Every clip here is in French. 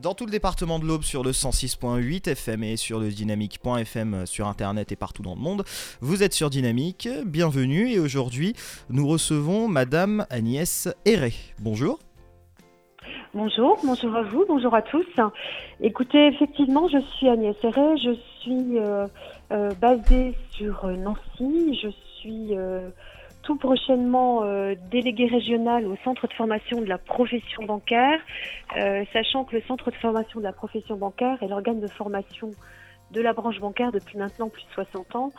dans tout le département de l'Aube sur le 106.8 FM et sur le dynamique.fm sur internet et partout dans le monde. Vous êtes sur Dynamique, bienvenue et aujourd'hui nous recevons Madame Agnès Herré. Bonjour. Bonjour, bonjour à vous, bonjour à tous. Écoutez, effectivement, je suis Agnès Herré, je suis euh, euh, basée sur Nancy, je suis euh, tout prochainement euh, délégué régional au centre de formation de la profession bancaire, euh, sachant que le centre de formation de la profession bancaire est l'organe de formation de la branche bancaire depuis maintenant plus de 60 ans,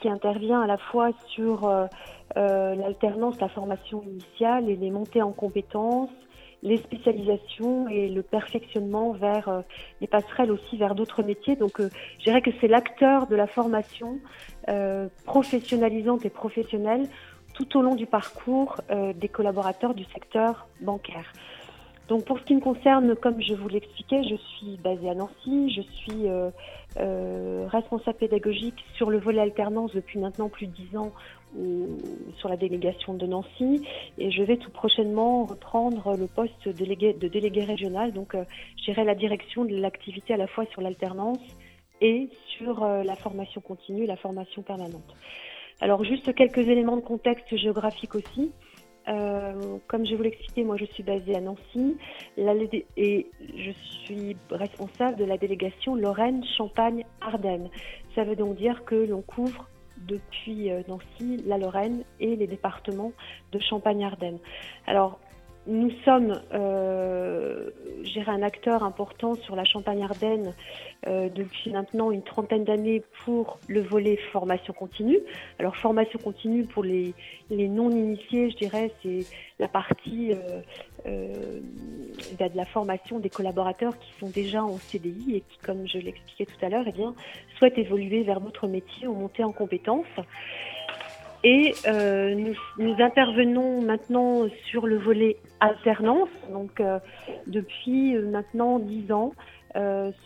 qui intervient à la fois sur euh, l'alternance, la formation initiale et les montées en compétences, les spécialisations et le perfectionnement vers les passerelles aussi vers d'autres métiers. Donc, je dirais que c'est l'acteur de la formation professionnalisante et professionnelle tout au long du parcours euh, des collaborateurs du secteur bancaire. Donc pour ce qui me concerne, comme je vous l'expliquais, je suis basée à Nancy, je suis euh, euh, responsable pédagogique sur le volet alternance depuis maintenant plus de dix ans sur la délégation de Nancy et je vais tout prochainement reprendre le poste de délégué, de délégué régional. Donc j'irai la direction de l'activité à la fois sur l'alternance et sur la formation continue, la formation permanente. Alors juste quelques éléments de contexte géographique aussi. Euh, comme je vous l'expliquais, moi je suis basée à Nancy et je suis responsable de la délégation Lorraine, Champagne, Ardennes. Ça veut donc dire que l'on couvre depuis euh, Nancy, la Lorraine et les départements de Champagne-Ardenne. Alors nous sommes, euh, un acteur important sur la Champagne-Ardenne euh, depuis maintenant une trentaine d'années pour le volet formation continue. Alors formation continue pour les, les non-initiés, je dirais, c'est la partie euh, euh, de la formation des collaborateurs qui sont déjà en CDI et qui, comme je l'expliquais tout à l'heure, eh bien, souhaitent évoluer vers d'autres métiers ou monter en compétences. Et euh, nous, intervenons maintenant sur le volet alternance, donc euh, depuis euh, maintenant dix ans,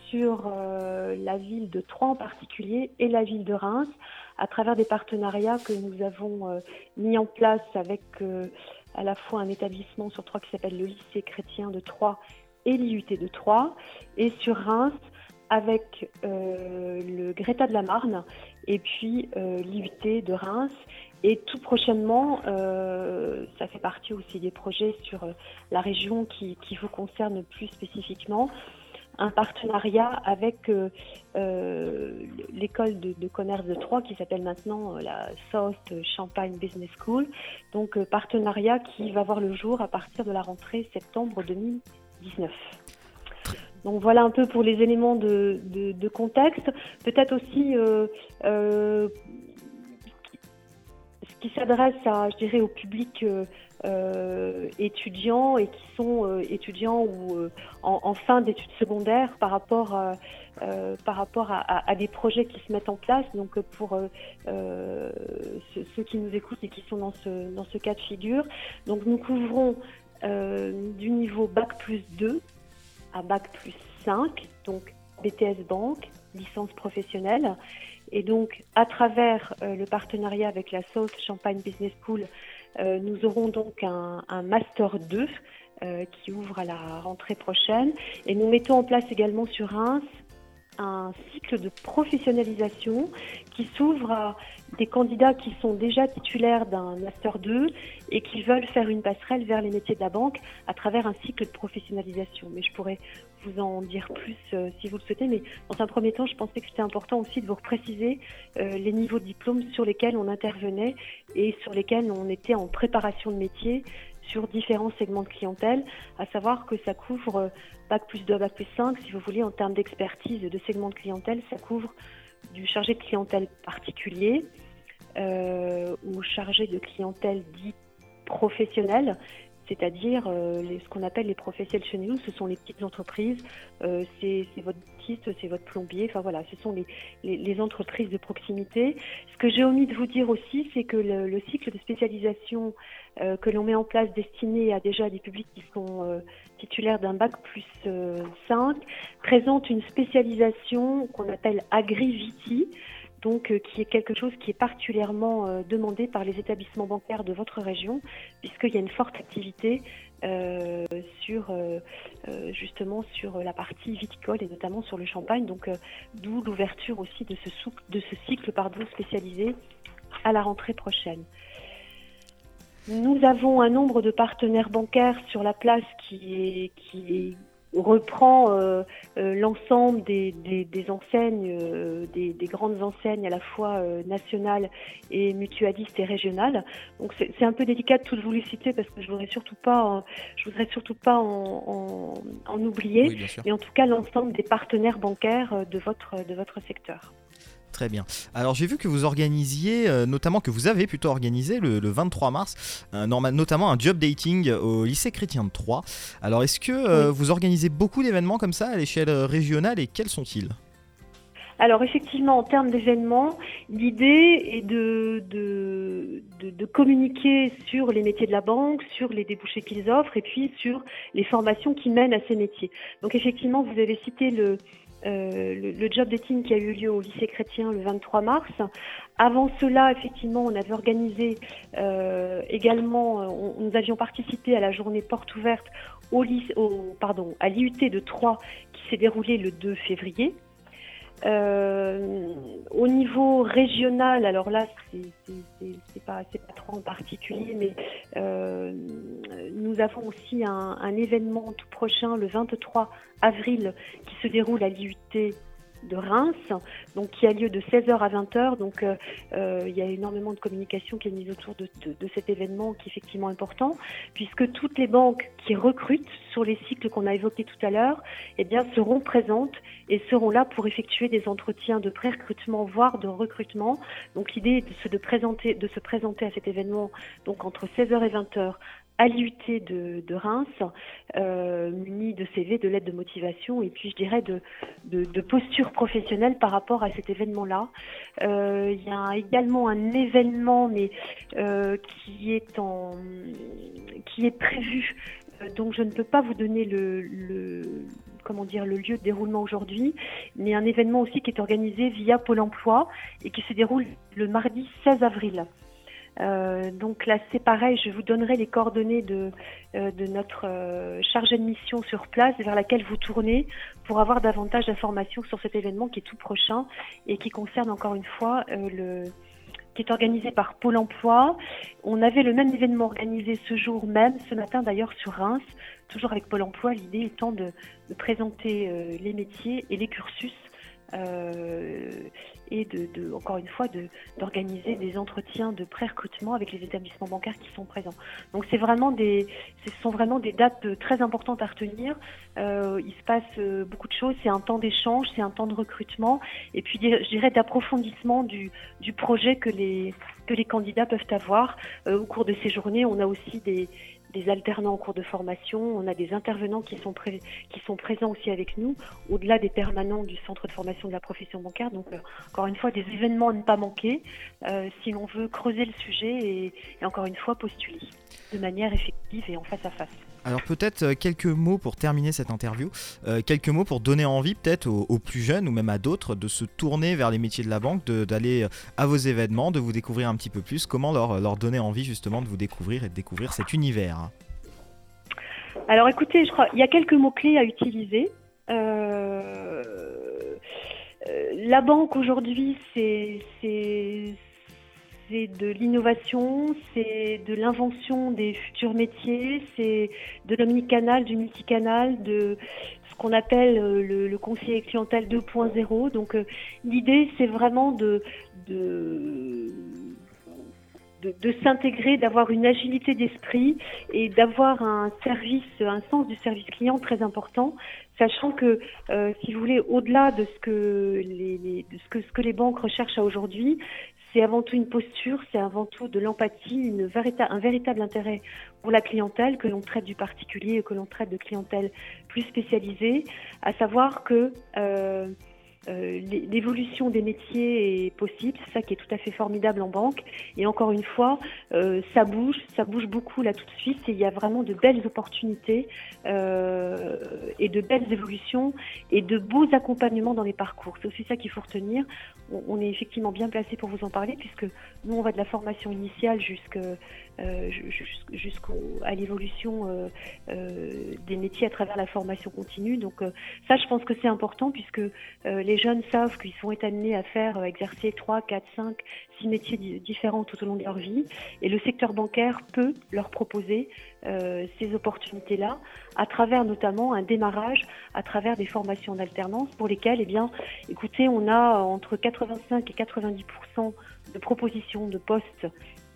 sur la ville de Troyes en particulier et la ville de Reims, à travers des partenariats que nous avons mis en place avec à la fois un établissement sur Troyes qui s'appelle le lycée chrétien de Troyes et l'IUT de Troyes, et sur Reims avec le Greta de la Marne et puis l'IUT de Reims et tout prochainement, euh, ça fait partie aussi des projets sur euh, la région qui, vous concerne plus spécifiquement, un partenariat avec euh, euh l'école de, de, commerce de Troyes qui s'appelle maintenant euh, la South Champagne Business School. Donc partenariat qui va voir le jour à partir de la rentrée septembre 2019. Donc voilà un peu pour les éléments de, contexte. Peut-être aussi euh, euh, qui s'adresse à, je dirais, au public euh, étudiants et qui sont étudiants ou en, fin d'études secondaires par rapport, par rapport à, des projets qui se mettent en place. Donc pour ceux qui nous écoutent et qui sont dans ce, dans ce cas de figure, donc nous couvrons du niveau bac plus 2 à bac plus 5, donc BTS banque, licence professionnelle. Et donc, à travers euh, le partenariat avec la South Champagne Business School, euh, nous aurons donc un, Master 2 euh, qui ouvre à la rentrée prochaine. Et nous mettons en place également sur Reims un cycle de professionnalisation qui s'ouvre à des candidats qui sont déjà titulaires d'un Master 2 et qui veulent faire une passerelle vers les métiers de la banque à travers un cycle de professionnalisation. Mais je pourrais vous en dire plus euh, si vous le souhaitez. Mais dans un premier temps, je pensais que c'était important aussi de vous préciser euh, les niveaux de diplôme sur lesquels on intervenait et sur lesquels on était en préparation de métier sur différents segments de clientèle, à savoir que ça couvre euh, Bac plus 2, Bac plus 5, si vous voulez, en termes d'expertise de segments de clientèle, ça couvre du chargé de clientèle particulier euh, ou chargé de clientèle dit professionnel, c'est-à-dire euh, ce qu'on appelle les professionnels chez nous, ce sont les petites entreprises, euh, c'est votre dentiste, c'est votre plombier, enfin voilà, ce sont les, entreprises de proximité. Ce que j'ai omis de vous dire aussi, c'est que le, le, cycle de spécialisation euh, que l'on met en place destiné à déjà des publics qui sont euh, titulaires d'un bac plus 5 euh, présente une spécialisation qu'on appelle agriviti donc euh, qui est quelque chose qui est particulièrement euh, demandé par les établissements bancaires de votre région, puisqu'il y a une forte activité sur justement sur la partie viticole et notamment sur le champagne. Donc d'où l'ouverture aussi de ce, de ce cycle pardon, spécialisé à la rentrée prochaine. Nous avons un nombre de partenaires bancaires sur la place qui est, qui reprend euh, euh, l'ensemble des, enseignes, euh, des, grandes enseignes à la fois nationales et mutualistes et régionales. Donc c'est un peu délicat de toutes vous les citer parce que je voudrais surtout pas, je voudrais surtout pas en, oublier. mais en tout cas l'ensemble des partenaires bancaires de votre de votre secteur. Très bien. Alors j'ai vu que vous organisiez, euh, notamment que vous avez plutôt organisé le, 23 mars, notamment un job dating au lycée chrétien de Troyes. Alors est-ce que euh, vous organisez beaucoup d'événements comme ça à l'échelle euh, régionale et quels sont-ils? Alors effectivement, en termes d'événements, l'idée est de, de, de, communiquer sur les métiers de la banque, sur les débouchés qu'ils offrent et puis sur les formations qui mènent à ces métiers. Donc effectivement, vous avez cité le, euh, le, job dating qui a eu lieu au lycée chrétien le 23 mars. Avant cela, effectivement, on avait organisé euh, également, euh, nous avions participé à la journée porte ouverte au, au pardon, à l'IUT de Troyes qui s'est déroulée le 2 février. Au niveau régional, alors là, c'est pas, pas trop en particulier, mais nous avons aussi un, événement tout prochain, le 23 avril, qui se déroule à l'IUT de Reims, donc qui a lieu de 16h à 20h. Donc euh, euh, il y a énormément de communication qui est mise autour de, cet événement qui est effectivement important, puisque toutes les banques qui recrutent sur les cycles qu'on a évoqués tout à l'heure, eh seront présentes et seront là pour effectuer des entretiens de pré-recrutement, voire de recrutement. Donc l'idée est de se, présenter, de se présenter à cet événement donc entre 16h et 20h à de, Reims, euh, muni de CV, de lettres de motivation et puis je dirais de, de, posture professionnelle par rapport à cet événement-là. Euh, il y a également un événement euh, qui est en qui est prévu donc je ne peux pas vous donner le, comment dire le lieu de déroulement aujourd'hui, mais un événement aussi qui est organisé via Pôle Emploi et qui se déroule le mardi 16 avril. Euh, donc là, c'est pareil, je vous donnerai les coordonnées de, euh, de notre euh, chargé de mission sur place vers laquelle vous tournez pour avoir davantage d'informations sur cet événement qui est tout prochain et qui concerne encore une fois le qui est organisé par Pôle Emploi. On avait le même événement organisé ce jour même, ce matin d'ailleurs sur Reims, toujours avec Pôle Emploi, l'idée étant de présenter les métiers et les cursus euh, et de, encore une fois d'organiser des entretiens de pré-recrutement avec les établissements bancaires qui sont présents. Donc c'est vraiment des ce sont vraiment des dates très importantes à retenir. Euh, il se passe euh, beaucoup de choses, c'est un temps d'échange, c'est un temps de recrutement et puis je dirais d'approfondissement du, du projet que les que les candidats peuvent avoir au cours de ces journées. On a aussi des, des alternants en cours de formation, on a des intervenants qui sont, présents aussi avec nous, au-delà des permanents du centre de formation de la profession bancaire. Donc, euh, encore une fois, des événements à ne pas manquer euh, si l'on veut creuser le sujet et, et encore une fois postuler de manière effective et en face à face. Alors peut-être euh, quelques mots pour terminer cette interview, euh, quelques mots pour donner envie peut-être aux, plus jeunes ou même à d'autres de se tourner vers les métiers de la banque, d'aller euh, à vos événements, de vous découvrir un petit peu plus. Comment leur, donner envie justement de vous découvrir et de découvrir cet univers? Alors écoutez, je crois il y a quelques mots-clés à utiliser. la banque aujourd'hui, c'est c'est de l'innovation, c'est de l'invention des futurs métiers, c'est de l'omnicanal, du multicanal, de ce qu'on appelle euh, le, le, conseiller clientèle 2.0. Donc euh, l'idée, c'est vraiment de, de de, s'intégrer, d'avoir une agilité d'esprit et d'avoir un service, un sens du service client très important, sachant que, euh, si vous voulez, au-delà de ce que les, de ce que ce que les banques recherchent aujourd'hui, c'est avant tout une posture, c'est avant tout de l'empathie, un véritable intérêt pour la clientèle, que l'on traite du particulier, que l'on traite de clientèle plus spécialisée, à savoir que euh, euh, l'évolution des métiers est possible, c'est ça qui est tout à fait formidable en banque. Et encore une fois, euh, ça bouge, ça bouge beaucoup là tout de suite, et il y a vraiment de belles opportunités et de belles évolutions et de beaux accompagnements dans les parcours. C'est aussi ça qu'il faut retenir. On, est effectivement bien placé pour vous en parler puisque nous, on va de la formation initiale euh, jusqu'à l'évolution euh, euh, des métiers à travers la formation continue. Donc ça, je pense que c'est important puisque les jeunes savent qu'ils sont amenés à faire exercer 3, 4, 5, 6 métiers différents tout au long de leur vie. Et le secteur bancaire peut leur proposer ces opportunités-là à travers notamment un démarrage, à travers des formations d'alternance pour lesquelles, eh bien, écoutez, on a entre 85 et 90% de propositions de postes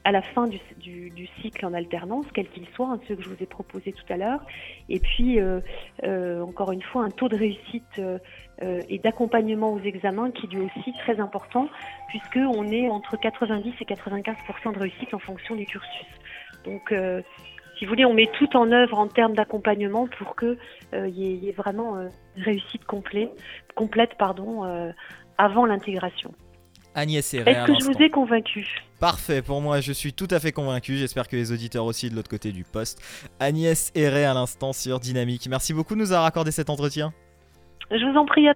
à la fin du, cycle en alternance, quel qu'il soit, hein, ceux que je vous ai proposés tout à l'heure. Et puis, euh, euh, encore une fois, un taux de réussite euh, et d'accompagnement aux examens qui est aussi très important, puisqu'on est entre 90 et 95% de réussite en fonction du cursus. Donc, si vous voulez, on met tout en œuvre en termes d'accompagnement pour qu'il y, ait vraiment une réussite complète, complète avant l'intégration. Agnès Est-ce que je vous ai convaincu Parfait, pour moi je suis tout à fait convaincu, j'espère que les auditeurs aussi de l'autre côté du poste. Agnès Herré à l'instant sur Dynamique. Merci beaucoup de nous avoir accordé cet entretien. Je vous en prie. À...